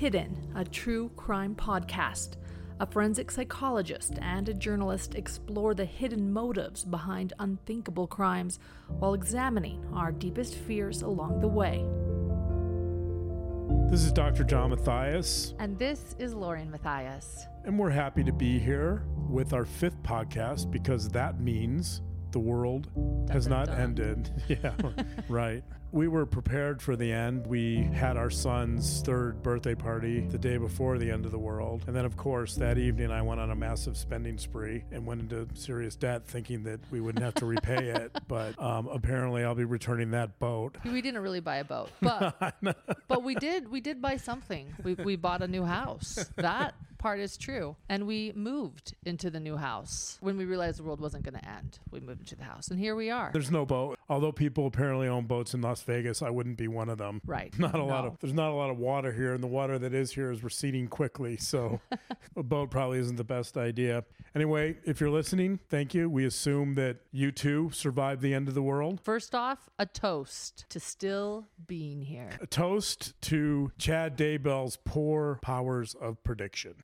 Hidden, a true crime podcast. A forensic psychologist and a journalist explore the hidden motives behind unthinkable crimes while examining our deepest fears along the way. This is Dr. John Matthias, And this is Lauren Matthias. and we're happy to be here with our fifth podcast because that means the world has Dun, not dun, dun. ended. Yeah, right. We were prepared for the end. We had our son's third birthday party the day before the end of the world. And then, of course, that evening I went on a massive spending spree and went into serious debt thinking that we wouldn't have to repay it. But um, apparently, I'll be returning that boat. We didn't really buy a boat, but but we did we did buy something. We we bought a new house. That part is true. And we moved into the new house when we realized the world wasn't going to end. We moved into the house and here we are. There's no boat. Although people apparently own boats in Las Vegas, I wouldn't be one of them. Right. Not a lot of there's not a lot of water here, and the water that is here is receding quickly. So a boat probably isn't the best idea. Anyway, if you're listening, thank you. We assume that you too survived the end of the world. First off, a toast to still being here. A toast to Chad Daybell's poor powers of prediction.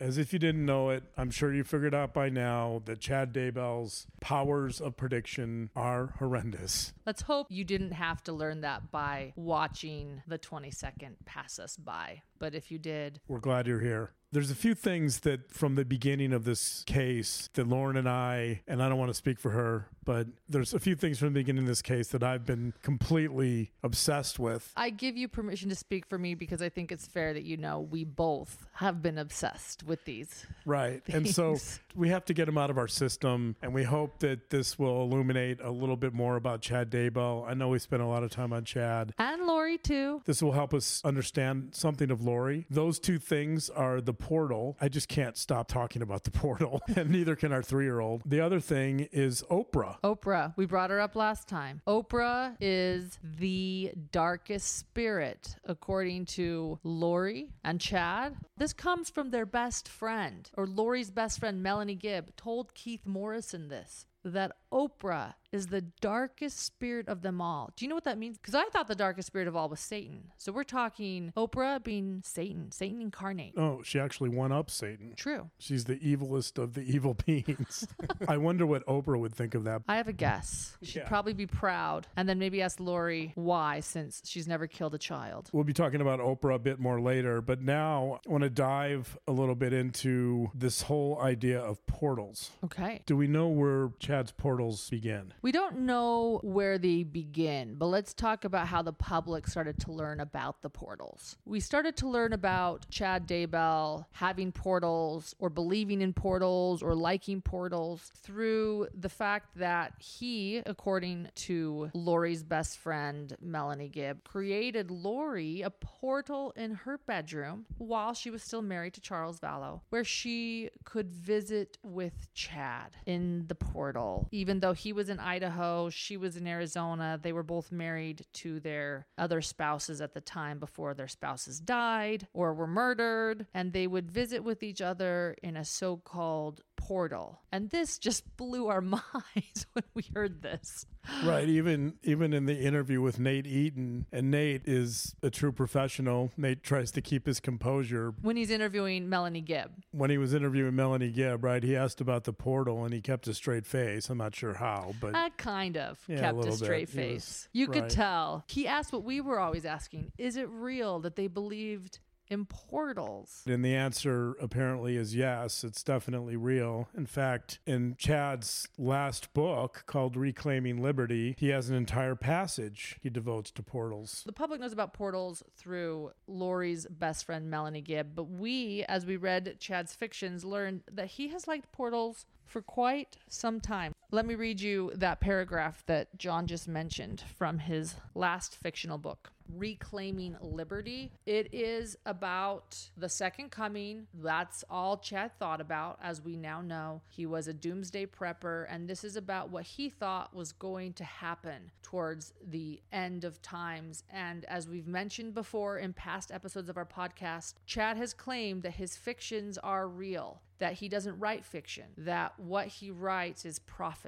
As if you didn't know it, I'm sure you figured out by now that Chad Daybell's powers of prediction are horrendous. Let's hope you didn't have to learn that by watching the 20 second pass us by. But if you did, We're glad you're here. There's a few things that from the beginning of this case that Lauren and I, and I don't want to speak for her, but there's a few things from the beginning of this case that I've been completely obsessed with. I give you permission to speak for me because I think it's fair that you know we both have been obsessed with these. Right. And so we have to get them out of our system. And we hope that this will illuminate a little bit more about Chad Daybell. I know we spent a lot of time on Chad. And Lori, too. This will help us understand something of Lori. Those two things are the portal. I just can't stop talking about the portal, and neither can our three year old. The other thing is Oprah. Oprah, we brought her up last time. Oprah is the darkest spirit, according to Lori and Chad. This comes from their best friend, or Lori's best friend, Melanie Gibb, told Keith Morrison this that Oprah is the darkest spirit of them all. Do you know what that means? Because I thought the darkest spirit of all was Satan. So we're talking Oprah being Satan, Satan incarnate. Oh, she actually won up Satan. True. She's the evilest of the evil beings. I wonder what Oprah would think of that. I have a guess. She'd Yeah. probably be proud. And then maybe ask Lori why, since she's never killed a child. We'll be talking about Oprah a bit more later, but now I want to dive a little bit into this whole idea of portals. Okay. Do we know where Chad's portals begin? We don't know where they begin, but let's talk about how the public started to learn about the portals. We started to learn about Chad Daybell having portals or believing in portals or liking portals through the fact that he, according to Lori's best friend, Melanie Gibb, created Lori a portal in her bedroom while she was still married to Charles Vallow, where she could visit with Chad in the portal, even though he was in Idaho. She was in Arizona. They were both married to their other spouses at the time before their spouses died or were murdered. And they would visit with each other in a so called portal. And this just blew our minds when we heard this. Right. Even even in the interview with Nate Eaton, and Nate is a true professional. Nate tries to keep his composure. When he's interviewing Melanie Gibb. When he was interviewing Melanie Gibb, right, he asked about the portal and he kept a straight face. I'm not sure how, but uh, kind of Yeah, kept a, bit. straight He face. was- you could tell. He asked what we were always asking Is it real that they believed in portals? And the answer apparently is yes, it's definitely real. In fact, in Chad's last book called Reclaiming Liberty, he has an entire passage he devotes to portals. The public knows about portals through Lori's best friend, Melanie Gibb, but we, as we read Chad's fictions, learned that he has liked portals for quite some time. Let me read you that paragraph that John just mentioned from his last fictional book. Reclaiming Liberty. It is about the second coming. That's all Chad thought about, as we now know. He was a doomsday prepper, and this is about what he thought was going to happen towards the end of times. And as we've mentioned before in past episodes of our podcast, Chad has claimed that his fictions are real, that he doesn't write fiction, that what he writes is prophecy.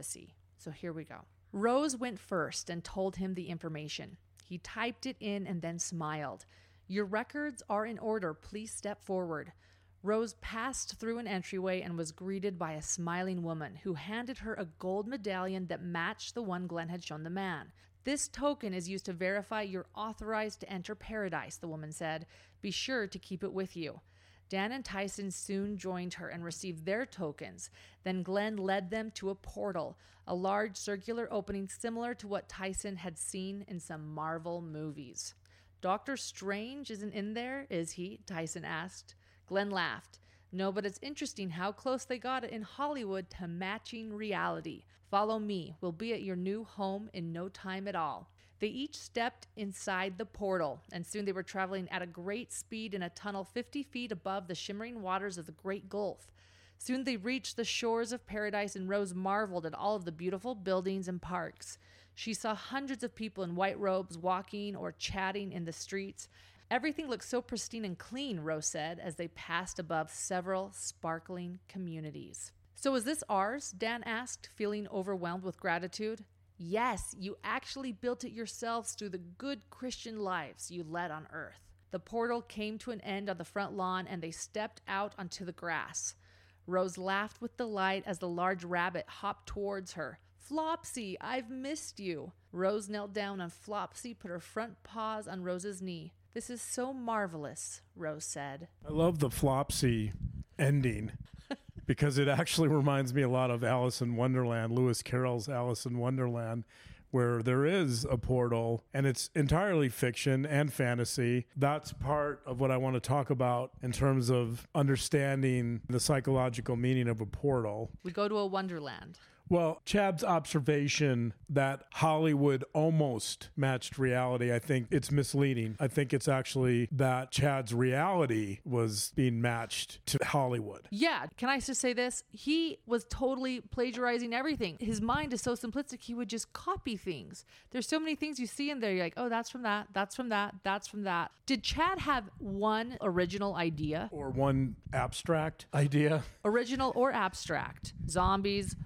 So here we go. Rose went first and told him the information. He typed it in and then smiled. Your records are in order. Please step forward. Rose passed through an entryway and was greeted by a smiling woman who handed her a gold medallion that matched the one Glenn had shown the man. This token is used to verify you're authorized to enter paradise, the woman said. Be sure to keep it with you. Dan and Tyson soon joined her and received their tokens. Then Glenn led them to a portal, a large circular opening similar to what Tyson had seen in some Marvel movies. Doctor Strange isn't in there, is he? Tyson asked. Glenn laughed. No, but it's interesting how close they got in Hollywood to matching reality. Follow me. We'll be at your new home in no time at all. They each stepped inside the portal, and soon they were traveling at a great speed in a tunnel 50 feet above the shimmering waters of the Great Gulf. Soon they reached the shores of paradise, and Rose marveled at all of the beautiful buildings and parks. She saw hundreds of people in white robes walking or chatting in the streets. Everything looked so pristine and clean, Rose said, as they passed above several sparkling communities. So, is this ours? Dan asked, feeling overwhelmed with gratitude. Yes, you actually built it yourselves through the good Christian lives you led on earth. The portal came to an end on the front lawn and they stepped out onto the grass. Rose laughed with delight as the large rabbit hopped towards her. Flopsy, I've missed you. Rose knelt down and Flopsy put her front paws on Rose's knee. This is so marvelous, Rose said. I love the Flopsy ending because it actually reminds me a lot of Alice in Wonderland, Lewis Carroll's Alice in Wonderland, where there is a portal and it's entirely fiction and fantasy. That's part of what I want to talk about in terms of understanding the psychological meaning of a portal. We go to a wonderland. Well, Chad's observation that Hollywood almost matched reality, I think it's misleading. I think it's actually that Chad's reality was being matched to Hollywood. Yeah, can I just say this? He was totally plagiarizing everything. His mind is so simplistic, he would just copy things. There's so many things you see in there. You're like, oh, that's from that, that's from that, that's from that. Did Chad have one original idea? Or one abstract idea. Original or abstract? Zombies,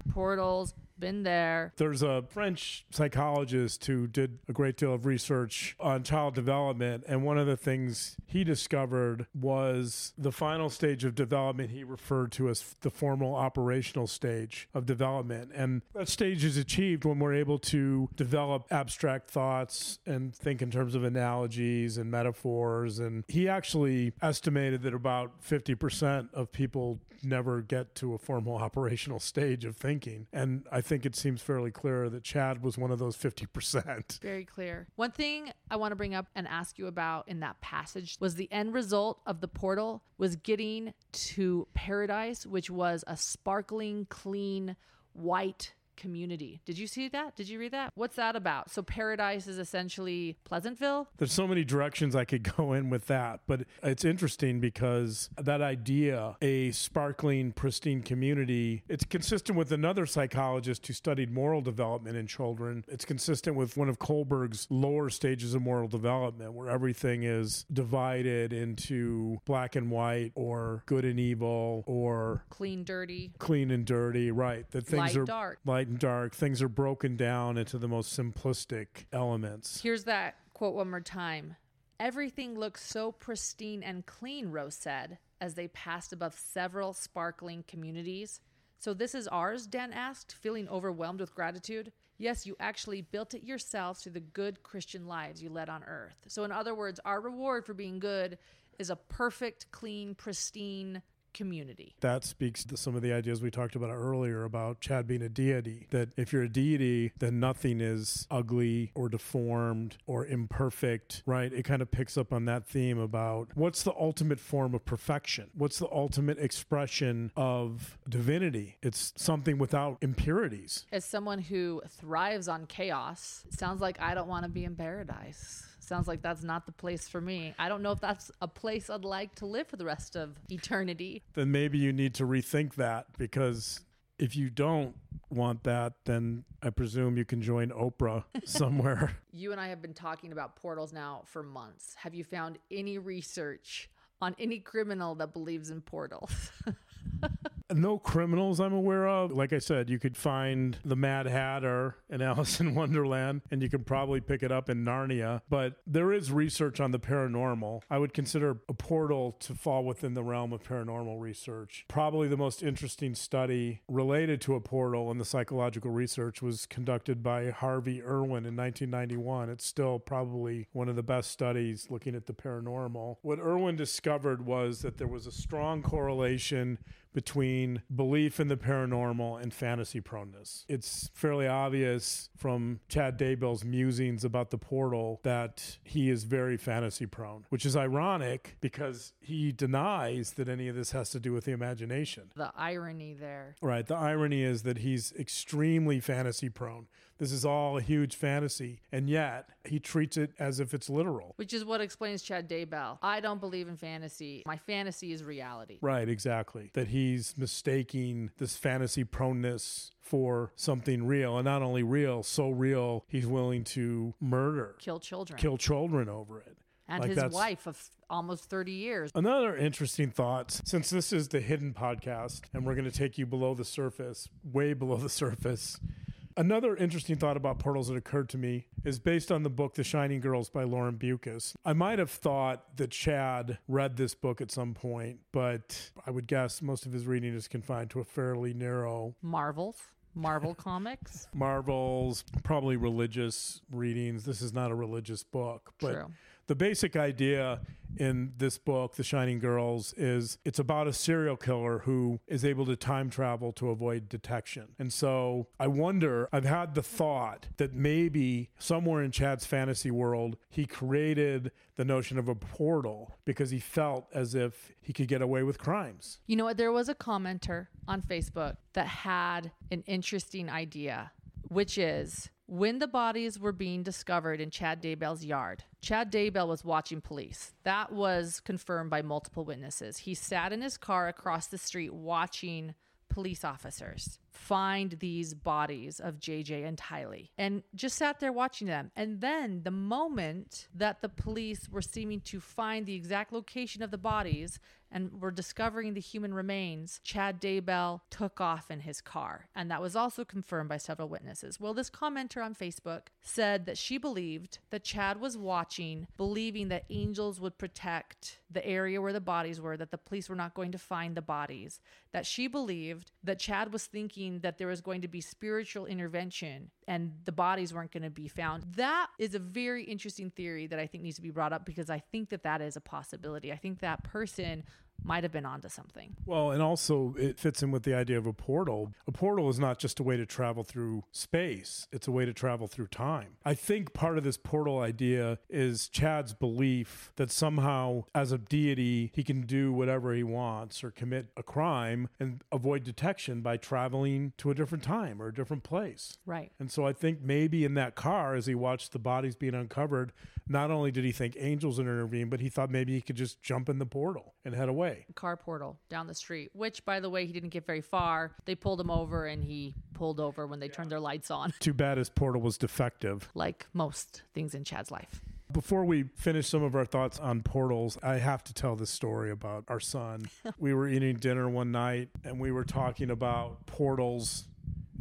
portals, been there. There's a French psychologist who did a great deal of research on child development. And one of the things he discovered was the final stage of development he referred to as the formal operational stage of development. And that stage is achieved when we're able to develop abstract thoughts and think in terms of analogies and metaphors. And he actually estimated that about 50% of people never get to a formal operational stage of thinking. And I think it seems fairly clear that Chad was one of those 50%. Very clear. One thing I want to bring up and ask you about in that passage was the end result of the portal was getting to paradise, which was a sparkling, clean, white community. Did you see that? Did you read that? What's that about? So paradise is essentially Pleasantville? There's so many directions I could go in with that, but it's interesting because that idea, a sparkling, pristine community, it's consistent with another psychologist who studied moral development in children. It's consistent with one of Kohlberg's lower stages of moral development, where everything is divided into black and white or good and evil or clean, dirty, clean and dirty, right? That things light, are dark. light and dark. Things are broken down into the most simplistic elements. Here's that quote one more time. Everything looks so pristine and clean, Rose said, as they passed above several sparkling communities. So this is ours, Dan asked, feeling overwhelmed with gratitude. Yes, you actually built it yourselves through the good Christian lives you led on earth. So, in other words, our reward for being good is a perfect, clean, pristine community. That speaks to some of the ideas we talked about earlier about Chad being a deity. That if you're a deity, then nothing is ugly or deformed or imperfect, right? It kind of picks up on that theme about what's the ultimate form of perfection? What's the ultimate expression of divinity? It's something without impurities. As someone who thrives on chaos, it sounds like I don't want to be in paradise. Sounds like that's not the place for me. I don't know if that's a place I'd like to live for the rest of eternity. Then maybe you need to rethink that because if you don't want that, then I presume you can join Oprah somewhere. you and I have been talking about portals now for months. Have you found any research on any criminal that believes in portals? no criminals I'm aware of. Like I said, you could find the Mad Hatter in Alice in Wonderland, and you could probably pick it up in Narnia. But there is research on the paranormal. I would consider a portal to fall within the realm of paranormal research. Probably the most interesting study related to a portal in the psychological research was conducted by Harvey Irwin in 1991. It's still probably one of the best studies looking at the paranormal. What Irwin discovered was that there was a strong correlation between belief in the paranormal and fantasy proneness. It's fairly obvious from Chad Daybell's musings about the portal that he is very fantasy prone, which is ironic because he denies that any of this has to do with the imagination. The irony there. Right. The irony is that he's extremely fantasy prone. This is all a huge fantasy, and yet he treats it as if it's literal. Which is what explains Chad Daybell. I don't believe in fantasy. My fantasy is reality. Right, exactly. That he's mistaking this fantasy proneness for something real, and not only real, so real he's willing to murder, kill children, kill children over it. And like his wife of almost 30 years. Another interesting thought since this is the hidden podcast and we're going to take you below the surface, way below the surface, Another interesting thought about portals that occurred to me is based on the book The Shining Girls by Lauren Beukes. I might have thought that Chad read this book at some point, but I would guess most of his reading is confined to a fairly narrow Marvels. Marvel comics, Marvels, probably religious readings. This is not a religious book, but True. The basic idea in this book, The Shining Girls, is it's about a serial killer who is able to time travel to avoid detection. And so I wonder, I've had the thought that maybe somewhere in Chad's fantasy world, he created the notion of a portal because he felt as if he could get away with crimes. You know what? There was a commenter on Facebook that had an interesting idea, which is when the bodies were being discovered in Chad Daybell's yard, Chad Daybell was watching police. That was confirmed by multiple witnesses. He sat in his car across the street watching police officers find these bodies of JJ and Tylee and just sat there watching them. And then the moment that the police were seeming to find the exact location of the bodies and were discovering the human remains, Chad Daybell took off in his car. And that was also confirmed by several witnesses. Well, this commenter on Facebook said that she believed that Chad was watching, believing that angels would protect the area where the bodies were, that the police were not going to find the bodies, that she believed that Chad was thinking that there was going to be spiritual intervention and the bodies weren't going to be found. That is a very interesting theory that I think needs to be brought up because I think that that is a possibility. I think that person might have been onto something. Well, and also it fits in with the idea of a portal. A portal is not just a way to travel through space, it's a way to travel through time. I think part of this portal idea is Chad's belief that somehow, as a deity, he can do whatever he wants or commit a crime and avoid detection by traveling to a different time or a different place. Right. And so I think maybe in that car, as he watched the bodies being uncovered, not only did he think angels would intervene, but he thought maybe he could just jump in the portal and head away. Car portal down the street, which, by the way, he didn't get very far. They pulled him over and he pulled over when they turned their lights on, Too bad his portal was defective. like most things in Chad's life. Before we finish some of our thoughts on portals, I have to tell this story about our son. we were eating dinner one night and we were talking about portals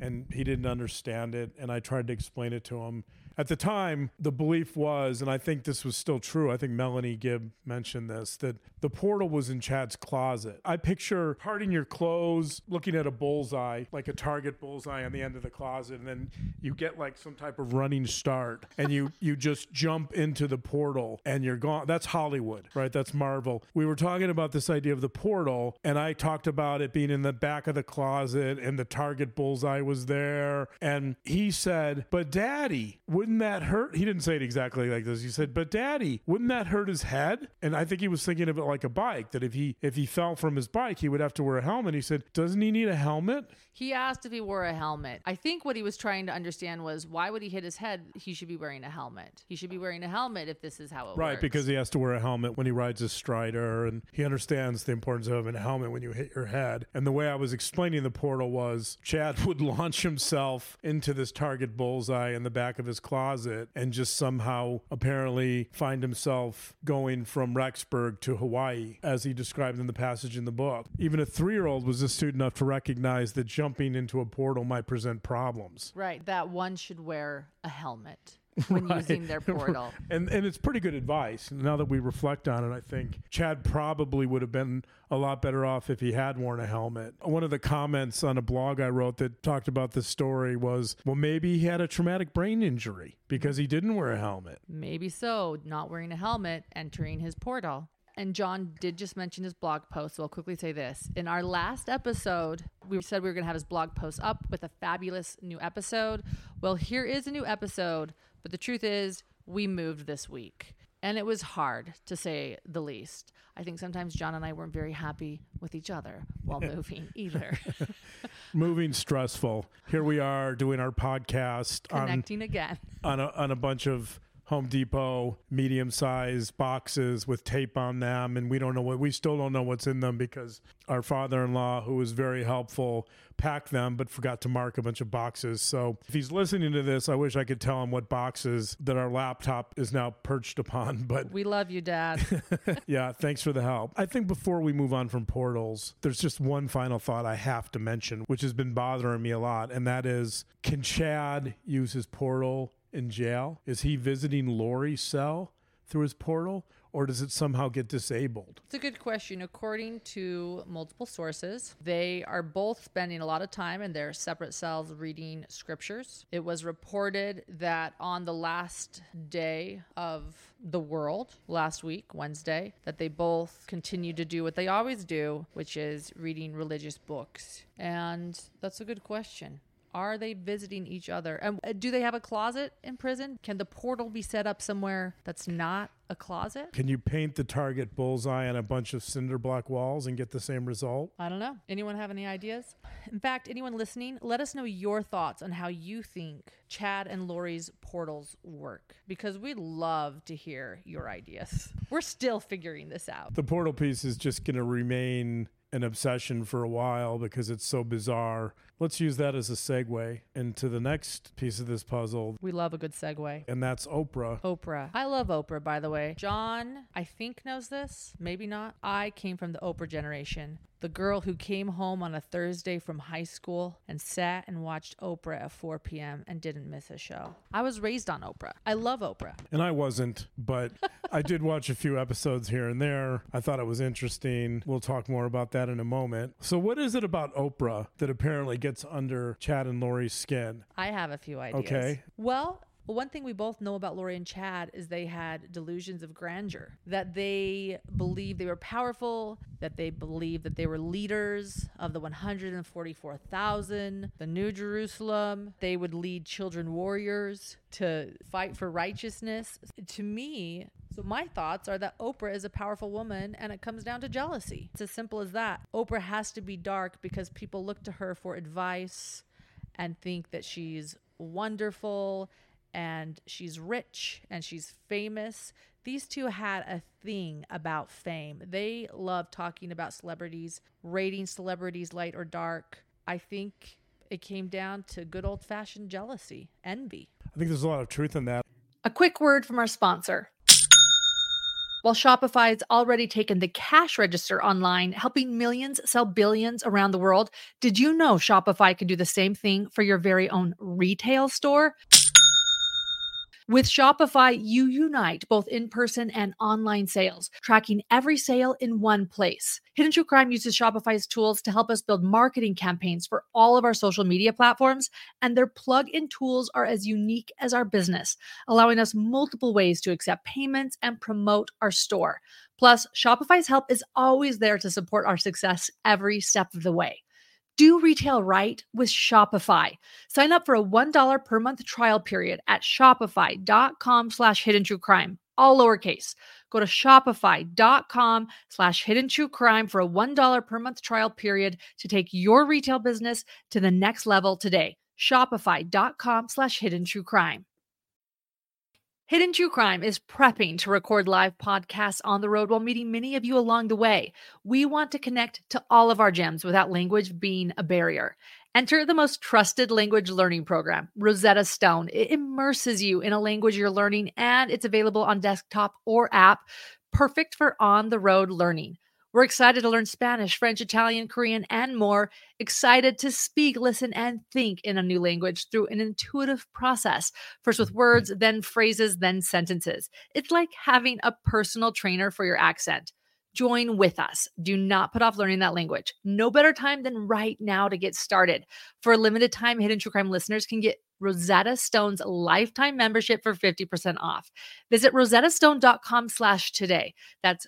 and he didn't understand it and I tried to explain it to him. At the time, the belief was, and I think this was still true, I think Melanie Gibb mentioned this, that the portal was in Chad's closet. I picture parting your clothes, looking at a bullseye, like a target bullseye on the end of the closet, and then you get like some type of running start and you you just jump into the portal and you're gone. That's Hollywood, right? That's Marvel. We were talking about this idea of the portal, and I talked about it being in the back of the closet and the target bullseye was there. And he said, But daddy, wouldn't that hurt? He didn't say it exactly like this. He said, But daddy, wouldn't that hurt his head? And I think he was thinking of it like a bike, that if he if he fell from his bike, he would have to wear a helmet. He said, Doesn't he need a helmet? He asked if he wore a helmet. I think what he was trying to understand was why would he hit his head? He should be wearing a helmet. He should be wearing a helmet if this is how it Right, works. Right, because he has to wear a helmet when he rides his strider, and he understands the importance of having a helmet when you hit your head. And the way I was explaining the portal was Chad would launch himself into this target bullseye in the back of his closet and just somehow apparently find himself going from Rexburg to Hawaii, as he described in the passage in the book. Even a three year old was astute enough to recognize that jumping into a portal might present problems. right, that one should wear a helmet when using their portal. And and it's pretty good advice. Now that we reflect on it, I think Chad probably would have been a lot better off if he had worn a helmet. One of the comments on a blog I wrote that talked about this story was, well, maybe he had a traumatic brain injury because he didn't wear a helmet. Maybe so, not wearing a helmet, entering his portal. And John did just mention his blog post, so I'll quickly say this. In our last episode, we said we were going to have his blog post up with a fabulous new episode. Well, here is a new episode, but the truth is, we moved this week. And it was hard, to say the least. I think sometimes John and I weren't very happy with each other while moving either. Moving stressful. Here we are doing our podcast on Connecting again. on a, on a bunch of Home Depot medium sized boxes with tape on them. And we don't know what, we still don't know what's in them because our father in law, who was very helpful, packed them but forgot to mark a bunch of boxes. So if he's listening to this, I wish I could tell him what boxes that our laptop is now perched upon. But We love you, Dad. yeah, thanks for the help. I think before we move on from portals, there's just one final thought I have to mention, which has been bothering me a lot, and that is can Chad use his portal in jail? Is he visiting Lori's cell through his portal, or does it somehow get disabled? It's a good question. According to multiple sources, they are both spending a lot of time in their separate cells reading scriptures. It was reported that on the last day of the world, last week, Wednesday, that they both continue to do what they always do, which is reading religious books. And that's a good question. Are they visiting each other? And uh, do they have a closet in prison? Can the portal be set up somewhere that's not a closet? Can you paint the target bullseye on a bunch of cinder block walls and get the same result? I don't know. Anyone have any ideas? In fact, anyone listening, let us know your thoughts on how you think Chad and Lori's portals work because we'd love to hear your ideas. We're still figuring this out. The portal piece is just going to remain an obsession for a while because it's so bizarre. Let's use that as a segue into the next piece of this puzzle, We love a good segue. and that's Oprah. Oprah. I love Oprah, by the way. John, I think, knows this. Maybe not. I came from the Oprah generation. The girl who came home on a Thursday from high school and sat and watched Oprah at 4 p.m. and didn't miss a show. I was raised on Oprah. I love Oprah. And I wasn't, but I did watch a few episodes here and there. I thought it was interesting. We'll talk more about that in a moment. So, what is it about Oprah that apparently gets under Chad and Lori's skin? I have a few ideas. Okay. Well, Well, one thing we both know about Lori and Chad is they had delusions of grandeur, that they believed they were powerful, that they believed that they were leaders of the 144,000, the New Jerusalem. They would lead children warriors to fight for righteousness. To me, so my thoughts are that Oprah is a powerful woman and it comes down to jealousy. It's as simple as that. Oprah has to be dark because people look to her for advice and think that she's wonderful and she's rich and she's famous. These two had a thing about fame. They love talking about celebrities, rating celebrities light or dark. I think it came down to good old fashioned jealousy, envy. I think there's a lot of truth in that. A quick word from our sponsor. While Shopify has already taken the cash register online, helping millions sell billions around the world, did you know Shopify can do the same thing for your very own retail store? With Shopify, you unite both in person and online sales, tracking every sale in one place. Hidden True Crime uses Shopify's tools to help us build marketing campaigns for all of our social media platforms, and their plug in tools are as unique as our business, allowing us multiple ways to accept payments and promote our store. Plus, Shopify's help is always there to support our success every step of the way. Do retail right with Shopify. Sign up for a $1 per month trial period at shopify.com slash hidden true crime, all lowercase. Go to shopify.com slash hidden true crime for a $1 per month trial period to take your retail business to the next level today. Shopify.com slash hidden true crime. Hidden True Crime is prepping to record live podcasts on the road while meeting many of you along the way. We want to connect to all of our gems without language being a barrier. Enter the most trusted language learning program, Rosetta Stone. It immerses you in a language you're learning and it's available on desktop or app, perfect for on the road learning. We're excited to learn Spanish, French, Italian, Korean, and more. Excited to speak, listen, and think in a new language through an intuitive process. First with words, mm-hmm. then phrases, then sentences. It's like having a personal trainer for your accent. Join with us. Do not put off learning that language. No better time than right now to get started. For a limited time, Hidden True Crime listeners can get Rosetta Stone's lifetime membership for 50% off. Visit rosettastone.com slash today. That's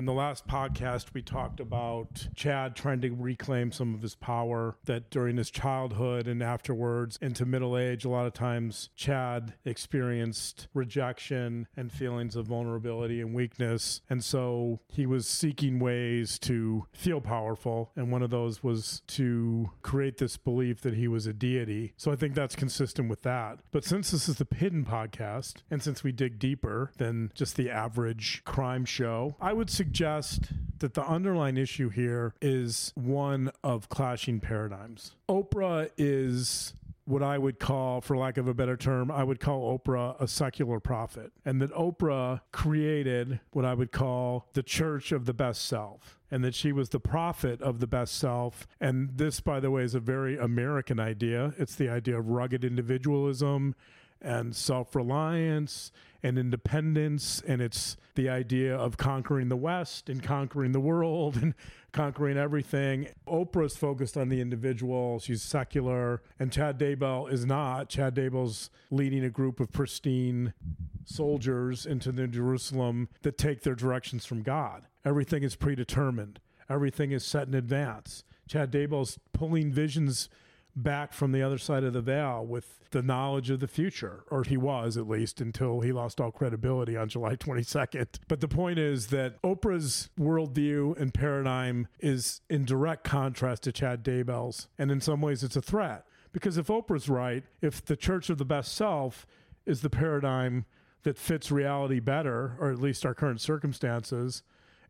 In the last podcast, we talked about Chad trying to reclaim some of his power that during his childhood and afterwards into middle age, a lot of times Chad experienced rejection and feelings of vulnerability and weakness. And so he was seeking ways to feel powerful. And one of those was to create this belief that he was a deity. So I think that's consistent with that. But since this is the Hidden podcast, and since we dig deeper than just the average crime show, I would suggest suggest that the underlying issue here is one of clashing paradigms. Oprah is what I would call, for lack of a better term, I would call Oprah a secular prophet. And that Oprah created what I would call the church of the best self. And that she was the prophet of the best self. And this, by the way, is a very American idea. It's the idea of rugged individualism and self reliance and independence. And it's the idea of conquering the West and conquering the world and conquering everything. Oprah's focused on the individual. She's secular. And Chad Daybell is not. Chad Daybell's leading a group of pristine soldiers into the Jerusalem that take their directions from God. Everything is predetermined, everything is set in advance. Chad Daybell's pulling visions back from the other side of the veil with the knowledge of the future, or he was at least until he lost all credibility on July 22nd. But the point is that Oprah's worldview and paradigm is in direct contrast to Chad Daybell's, and in some ways it's a threat. Because if Oprah's right, if the church of the best self is the paradigm that fits reality better, or at least our current circumstances,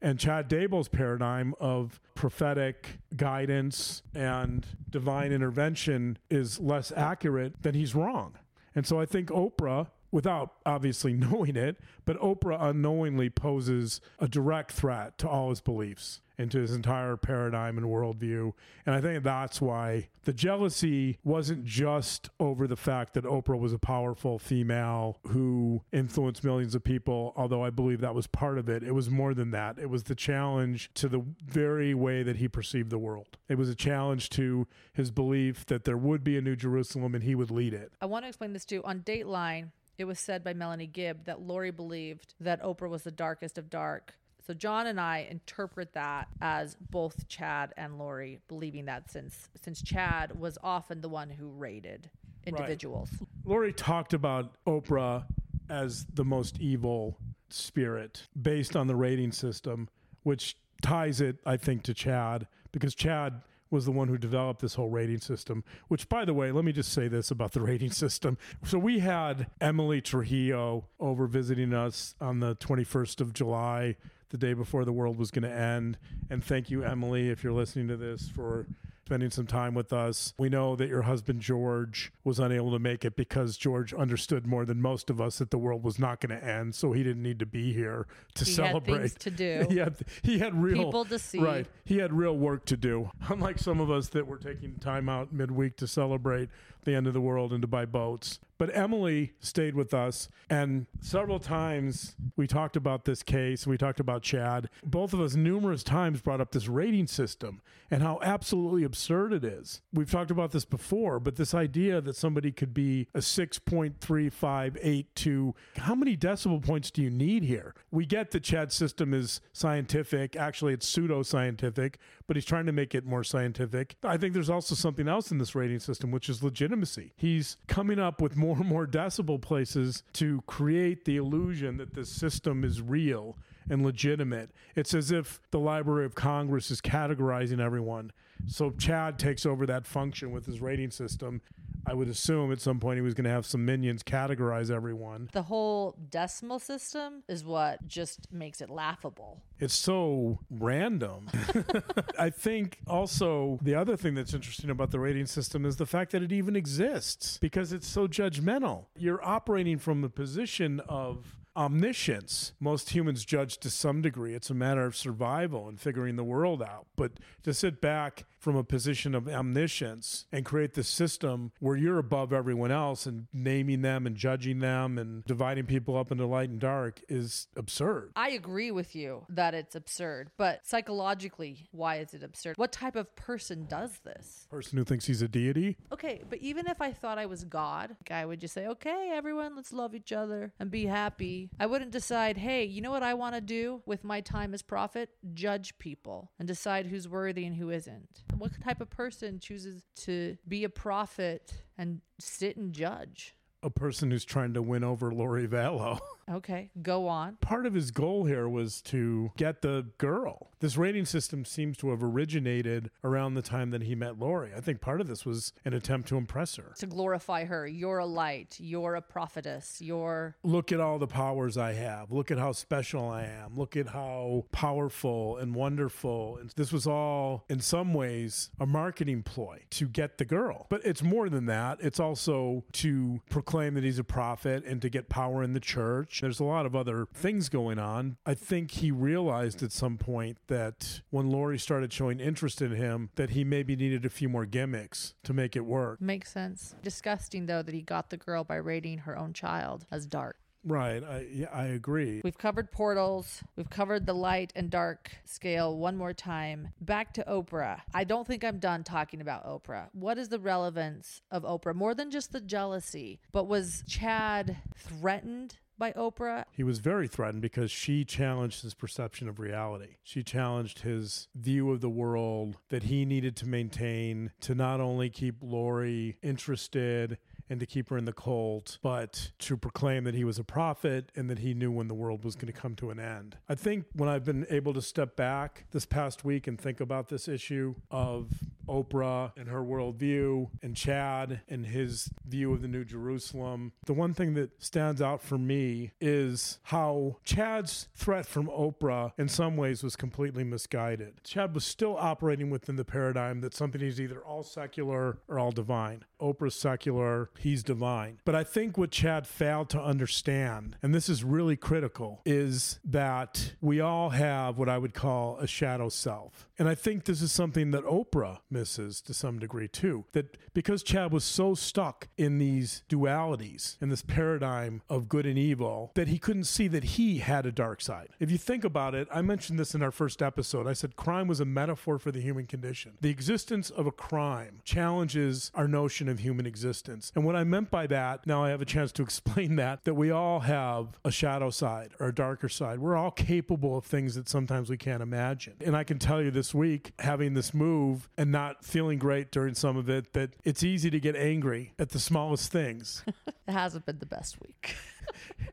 and Chad Daybell's paradigm of prophetic guidance and divine intervention is less accurate, then he's wrong. And so I think Oprah, without obviously knowing it, but Oprah unknowingly poses a direct threat to all his beliefs into his entire paradigm and worldview. And I think that's why the jealousy wasn't just over the fact that Oprah was a powerful female who influenced millions of people, although I believe that was part of it. It was more than that. It was the challenge to the very way that he perceived the world. It was a challenge to his belief that there would be a new Jerusalem and he would lead it. I want to explain this too. On Dateline, it was said by Melanie Gibb that Lori believed that Oprah was the darkest of dark. So John and I interpret that as both Chad and Lori believing that since since Chad was often the one who rated individuals. Lori talked about Oprah as the most evil spirit based on the rating system, which ties it, I think, to Chad because Chad was the one who developed this whole rating system. Which, by the way, let me just say this about the rating system. So we had Emily Trujillo over visiting us on the 21st of July, the day before the world was going to end. And thank you, Emily, if you're listening to this, for spending some time with us. We know that your husband George was unable to make it because George understood more than most of us that the world was not going to end, so he didn't need to be here to He celebrate. to do. he had he had real People to see. Right, he had real work to do. Unlike some of us that were taking time out midweek to celebrate the end of the world and to buy boats. But Emily stayed with us, and several times we talked about this case. We talked about Chad. Both of us numerous times brought up this rating system and how absolutely absurd it is. We've talked about this before, but this idea that somebody could be a 6.3582, how many decibel points do you need here? We get that Chad's system is scientific. Actually, it's pseudo-scientific, but he's trying to make it more scientific. I think there's also something else in this rating system, which is legitimacy. He's coming up with more and more decibel places to create the illusion that this system is real and legitimate. It's as if the Library of Congress is categorizing everyone. So Chad takes over that function with his rating system. I would assume at some point he was going to have some minions categorize everyone. The whole decimal system is what just makes it laughable. It's so random. I think also the other thing that's interesting about the rating system is the fact that it even exists because it's so judgmental. You're operating from the position of omniscience. Most humans judge to some degree. It's a matter of survival and figuring the world out. But to sit back from a position of omniscience and create the system where you're above everyone else and naming them and judging them and dividing people up into light and dark is absurd. I agree with you that it's absurd, but psychologically, why is it absurd? What type of person does this? Person who thinks he's a deity. Okay, but even if I thought I was God, I would just say, okay, everyone, let's love each other and be happy. I wouldn't decide, hey, you know what I want to do with my time as prophet? Judge people and decide who's worthy and who isn't. What type of person chooses to be a prophet and sit and judge? A person who's trying to win over Lori Vallow. Okay, go on. Part of his goal here was to get the girl. This rating system seems to have originated around the time that he met Lori. I think part of this was an attempt to impress her. To glorify her, you're a light, you're a prophetess, you're. Look at all the powers I have. Look at how special I am. Look at how powerful and wonderful. And this was all, in some ways, a marketing ploy to get the girl. But it's more than that. It's also to proclaim that he's a prophet and to get power in the church. There's a lot of other things going on. I think he realized at some point that when Lori started showing interest in him, that he maybe needed a few more gimmicks to make it work. Makes sense. Disgusting, though, that he got the girl by rating her own child as dark. Right. I, yeah, I agree. We've covered portals. We've covered the light and dark scale one more time. Back to Oprah. I don't think I'm done talking about Oprah. What is the relevance of Oprah? More than just the jealousy, but was Chad threatened by Oprah? He was very threatened because she challenged his perception of reality. She challenged his view of the world that he needed to maintain to not only keep Lori interested and to keep her in the cult, but to proclaim that he was a prophet and that he knew when the world was going to come to an end. I think when I've been able to step back this past week and think about this issue of Oprah and her worldview and Chad and his view of the New Jerusalem, the one thing that stands out for me is how Chad's threat from Oprah in some ways was completely misguided. Chad was still operating within the paradigm that something is either all secular or all divine. Oprah's secular, he's divine. But I think what Chad failed to understand, and this is really critical, is that we all have what I would call a shadow self. And I think this is something that Oprah misses to some degree too. That because Chad was so stuck in these dualities, in this paradigm of good and evil, that he couldn't see that he had a dark side. If you think about it, I mentioned this in our first episode. I said crime was a metaphor for the human condition. The existence of a crime challenges our notion of human existence. And what I meant by that, now I have a chance to explain that, that we all have a shadow side or a darker side. We're all capable of things that sometimes we can't imagine. And I can tell you this week, having this move and not feeling great during some of it, that it's easy to get angry at the smallest things. It hasn't been the best week.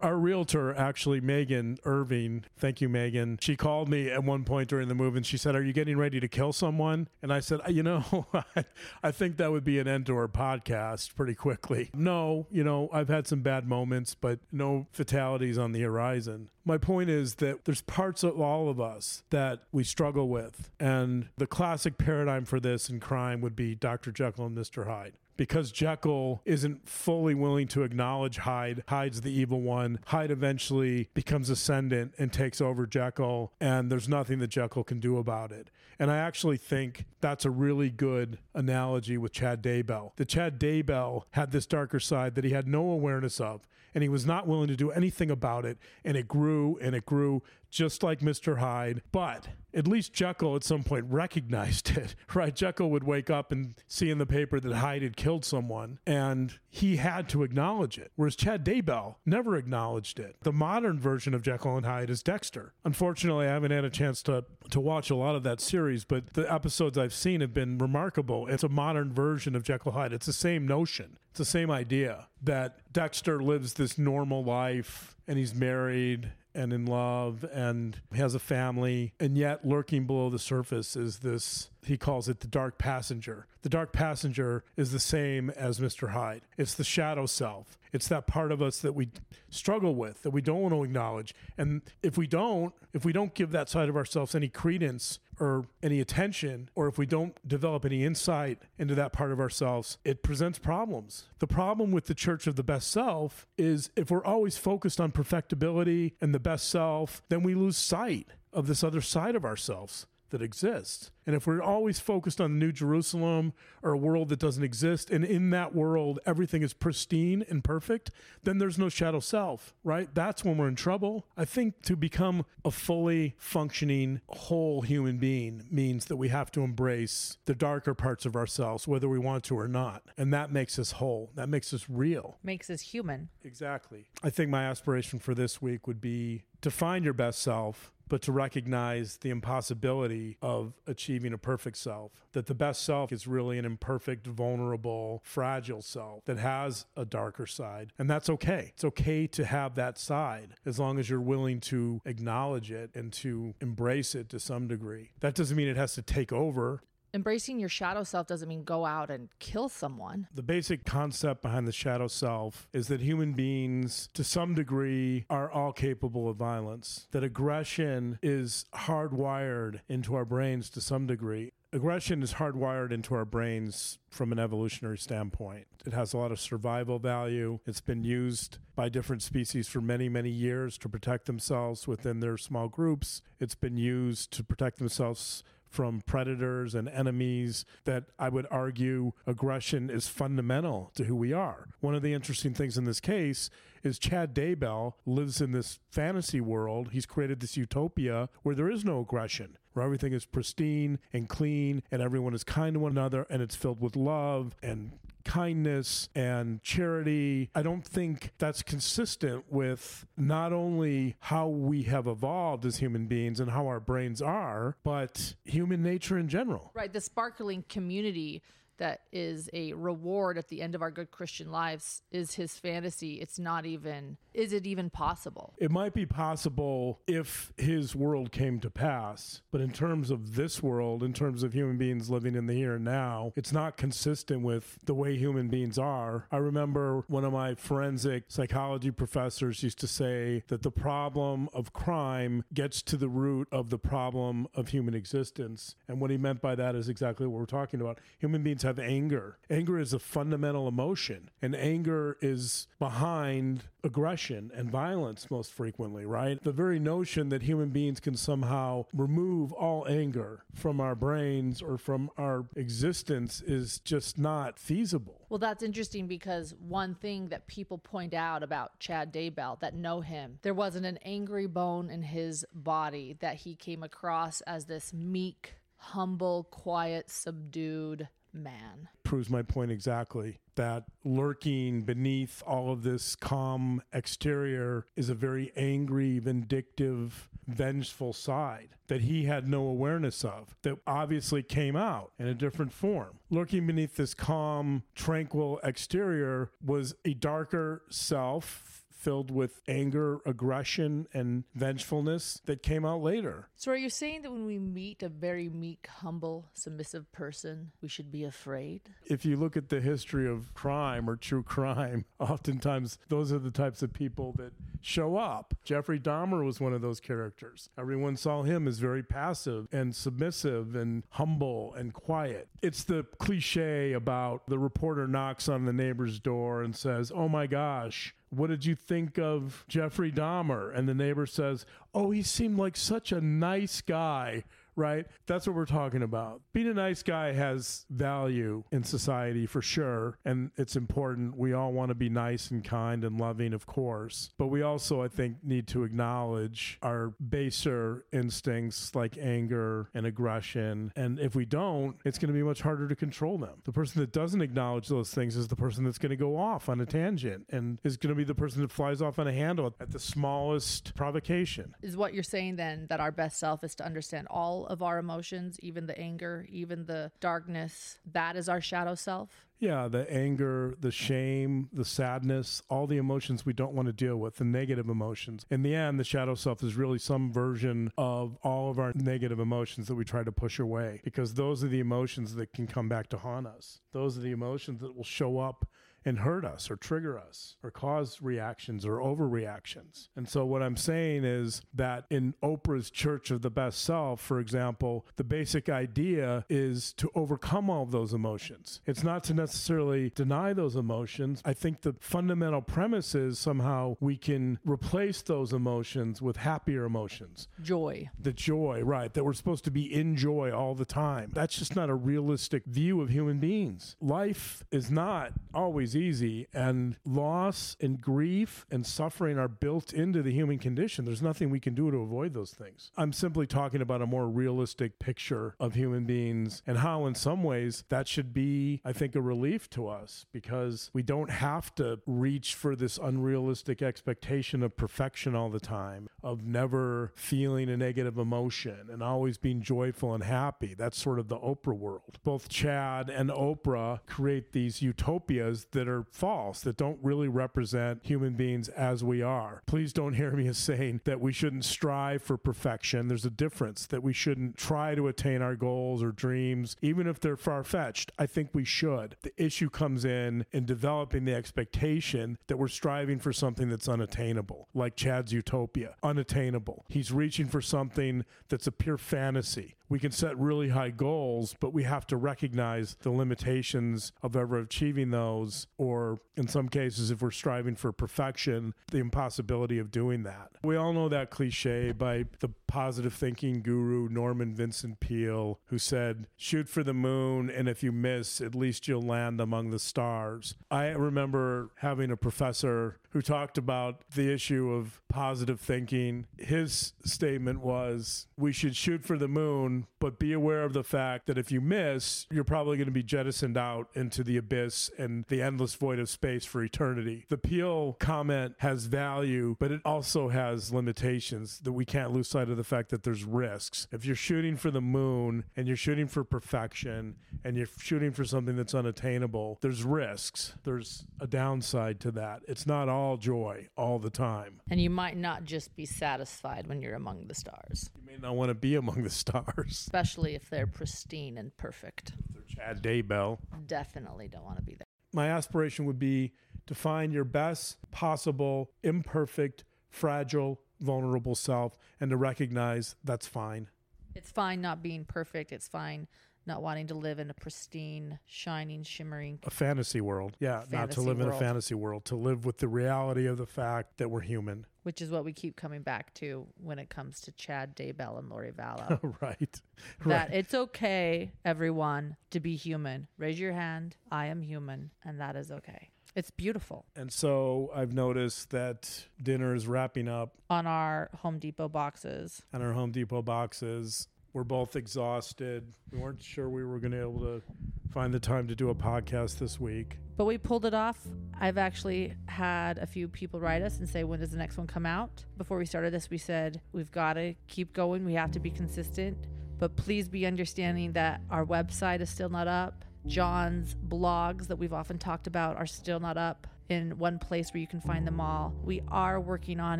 Our realtor, actually, Megan Irving, thank you, Megan. She called me at one point during the move and she said, Are you getting ready to kill someone? And I said, uh, You know, I think that would be an end to our podcast pretty quickly. No, you know, I've had some bad moments, but no fatalities on the horizon. My point is that there's parts of all of us that we struggle with. And the classic paradigm for this in crime would be Dr. Jekyll and Mr. Hyde because Jekyll isn't fully willing to acknowledge Hyde, Hyde's the evil one. Hyde eventually becomes ascendant and takes over Jekyll, and there's nothing that Jekyll can do about it. And I actually think that's a really good analogy with Chad Daybell. That Chad Daybell had this darker side that he had no awareness of, and he was not willing to do anything about it, and it grew and it grew just like Mr. Hyde. But at least Jekyll at some point recognized it, right? Jekyll would wake up and see in the paper that Hyde had killed someone, and he had to acknowledge it. Whereas Chad Daybell never acknowledged it. The modern version of Jekyll and Hyde is Dexter. Unfortunately, I haven't had a chance to, to watch a lot of that series, but the episodes I've seen have been remarkable. It's a modern version of Jekyll Hyde. It's the same notion. It's the same idea that Dexter lives this normal life and he's married and in love and has a family. And yet, lurking below the surface is this he calls it the dark passenger. The dark passenger is the same as Mr. Hyde. It's the shadow self. It's that part of us that we struggle with, that we don't want to acknowledge. And if we don't, if we don't give that side of ourselves any credence or any attention, or if we don't develop any insight into that part of ourselves, it presents problems. The problem with the church of the best self is if we're always focused on perfectibility and the best self, then we lose sight of this other side of ourselves that exists. And if we're always focused on the New Jerusalem or a world that doesn't exist, and in that world everything is pristine and perfect, then there's no shadow self, right? That's when we're in trouble. I think to become a fully functioning, whole human being means that we have to embrace the darker parts of ourselves, whether we want to or not. And that makes us whole, that makes us real. Makes us human. Exactly. I think my aspiration for this week would be to find your best self but to recognize the impossibility of achieving a perfect self. That the best self is really an imperfect, vulnerable, fragile self that has a darker side. And that's okay. It's okay to have that side as long as you're willing to acknowledge it and to embrace it to some degree. That doesn't mean it has to take over embracing your shadow self doesn't mean go out and kill someone. The basic concept behind the shadow self is that human beings, to some degree, are all capable of violence, that aggression is hardwired into our brains to some degree. Aggression is hardwired into our brains from an evolutionary standpoint. It has a lot of survival value. It's been used by different species for many, many years to protect themselves within their small groups. It's been used to protect themselves from predators and enemies that I would argue aggression is fundamental to who we are. One of the interesting things in this case is Chad Daybell lives in this fantasy world. He's created this utopia where there is no aggression, where everything is pristine and clean and everyone is kind to one another and it's filled with love and kindness and charity. I don't think that's consistent with not only how we have evolved as human beings and how our brains are, but human nature in general. Right. The sparkling community that is a reward at the end of our good Christian lives is his fantasy. It's not even, is it even possible? It might be possible if his world came to pass, but in terms of this world, in terms of human beings living in the here and now, it's not consistent with the way human beings are. I remember one of my forensic psychology professors used to say that the problem of crime gets to the root of the problem of human existence. And what he meant by that is exactly what we're talking about. Human beings have anger. Anger is a fundamental emotion, and anger is behind aggression and violence most frequently, right? The very notion that human beings can somehow remove all anger from our brains or from our existence is just not feasible. Well, that's interesting because one thing that people point out about Chad Daybell that know him, there wasn't an angry bone in his body that he came across as this meek, humble, quiet, subdued man. Proves my point exactly that lurking beneath all of this calm exterior is a very angry, vindictive, vengeful side that he had no awareness of, that obviously came out in a different form. Lurking beneath this calm, tranquil exterior was a darker self filled with anger, aggression, and vengefulness that came out later. So, are you saying that when we meet a very meek, humble, submissive person, we should be afraid? If you look at the history of crime or true crime, oftentimes those are the types of people that show up. Jeffrey Dahmer was one of those characters. Everyone saw him as very passive and submissive and humble and quiet. It's the cliche about the reporter knocks on the neighbor's door and says, Oh my gosh, what did you think of Jeffrey Dahmer? And the neighbor says, Oh, he seemed like such a nice guy right? That's what we're talking about. Being a nice guy has value in society for sure, and it's important. We all want to be nice and kind and loving, of course, but we also, I think, need to acknowledge our baser instincts like anger and aggression. And if we don't, it's going to be much harder to control them. The person that doesn't acknowledge those things is the person that's going to go off on a tangent and is going to be the person that flies off on a handle at the smallest provocation. Is what you're saying then that our best self is to understand all of our emotions, even the anger, even the darkness. That is our shadow self. Yeah, the anger, the shame, the sadness, all the emotions we don't want to deal with, the negative emotions. In the end, the shadow self is really some version of all of our negative emotions that we try to push away because those are the emotions that can come back to haunt us. Those are the emotions that will show up and hurt us or trigger us or cause reactions or overreactions. And so, what I'm saying is that in Oprah's Church of the Best Self, for example, the basic idea is to overcome all of those emotions. It's not to necessarily deny those emotions. I think the fundamental premise is somehow we can replace those emotions with happier emotions. Joy. The joy, right, that we're supposed to be in joy all the time. That's just not a realistic view of human beings. Life is not always easy. And loss and grief and suffering are built into the human condition. There's nothing we can do to avoid those things. I'm simply talking about a more realistic picture of human beings and how, in some ways, that should be, I think, a relief to us because we don't have to reach for this unrealistic expectation of perfection all the time, of never feeling a negative emotion and always being joyful and happy. That's sort of the Oprah world. Both Chad and Oprah create these utopias that are false, that don't really represent human beings as we are. Please don't hear me as saying that we shouldn't strive for perfection. There's a difference that we shouldn't try to attain our goals or dreams, even if they're far fetched. I think we should. The issue comes in in developing the expectation that we're striving for something that's unattainable, like Chad's utopia, unattainable. He's reaching for something that's a pure fantasy. We can set really high goals, but we have to recognize the limitations of ever achieving those, or in some cases, if we're striving for perfection, the impossibility of doing that. We all know that cliche by the positive thinking guru Norman Vincent Peale, who said, Shoot for the moon, and if you miss, at least you'll land among the stars. I remember having a professor who talked about the issue of positive thinking. His statement was we should shoot for the moon, but be aware of the fact that if you miss, you're probably going to be jettisoned out into the abyss and the endless void of space for eternity. The Peale comment has value, but it also has limitations that we can't lose sight of the fact that there's risks. If you're shooting for the moon and you're shooting for perfection and you're shooting for something that's unattainable, there's risks. There's a downside to that. It's not all joy all the time. And you might not just be satisfied when you're among the stars, You may not want to be among the stars. especially if they're pristine and perfect. Chad Daybell. Definitely don't want to be there. My aspiration would be to find your best possible, imperfect, fragile, vulnerable self and to recognize that's fine. It's fine not being perfect. It's fine not wanting to live in a pristine, shining, shimmering. A fantasy world. Yeah, not to Fantasy live in a fantasy world, to live with the reality of the fact that we're human. Which is what we keep coming back to when it comes to Chad Daybell and Lori Vallow. right. that Right. it's okay, everyone, to be human. Raise your hand. I am human, and that is okay. It's beautiful. And so I've noticed that dinner is wrapping up On our Home Depot boxes, on our Home Depot boxes. We're both exhausted. We weren't sure we were going to be able to find the time to do a podcast this week. but we pulled it off. I've actually had a few people write us and say, when does the next one come out? Before we started this, we said, we've got to keep going. We have to be consistent. But please be understanding that our website is still not up. John's blogs that we've often talked about are still not up in one place where you can find them all. We are working on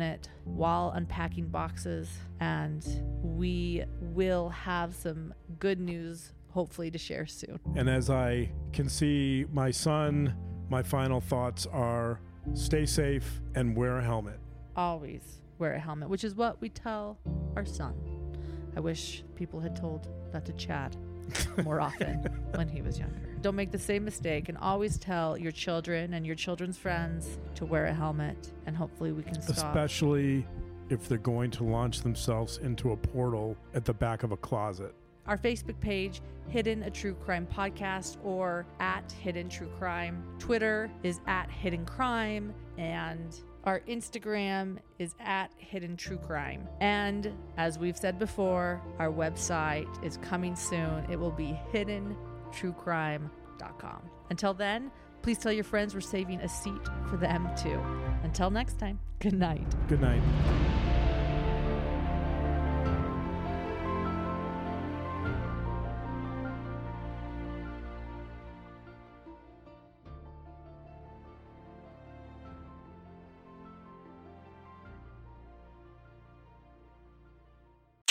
it while unpacking boxes, and we will have some good news hopefully to share soon. And as I can see my son, my final thoughts are stay safe and wear a helmet. always wear a helmet, which is what we tell our son. I wish people had told that to Chad more often when he was younger. Don't make the same mistake and always tell your children and your children's friends to wear a helmet, and hopefully we can stop. especially if they're going to launch themselves into a portal at the back of a closet. Our Facebook page, Hidden a True Crime Podcast, or at Hidden True Crime. Twitter is at Hidden Crime, and our Instagram is at Hidden True Crime. And as we've said before, our website is coming soon. It will be hiddentruecrime.com. Until then, please tell your friends we're saving a seat for them too. Until next time, good night. Good night.